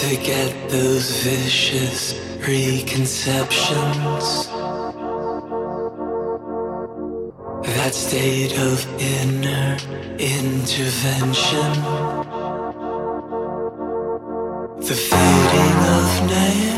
forget those vicious preconceptions. That state of inner intervention. The fading of names,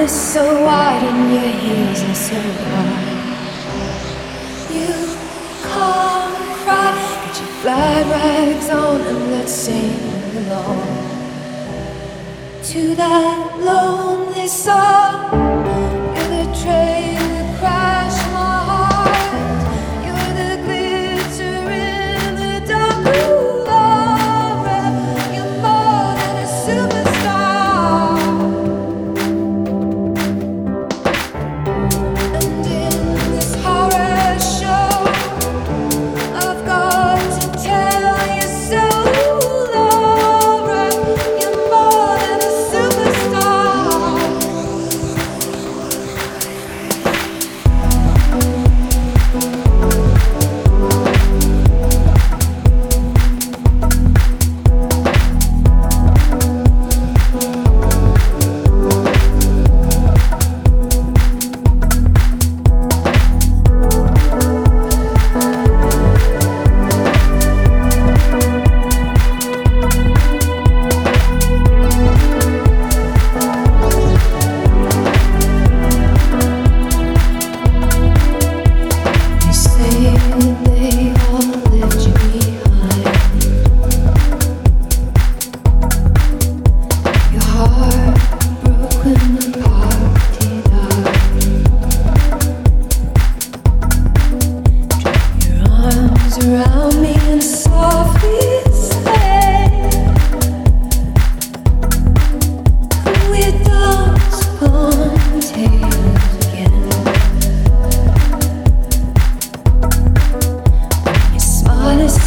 is so wide and your heels are so wide. You can't cry, but your fly rags on and let's sing along to that lonely song.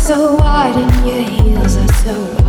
so wide and your heels are so wide.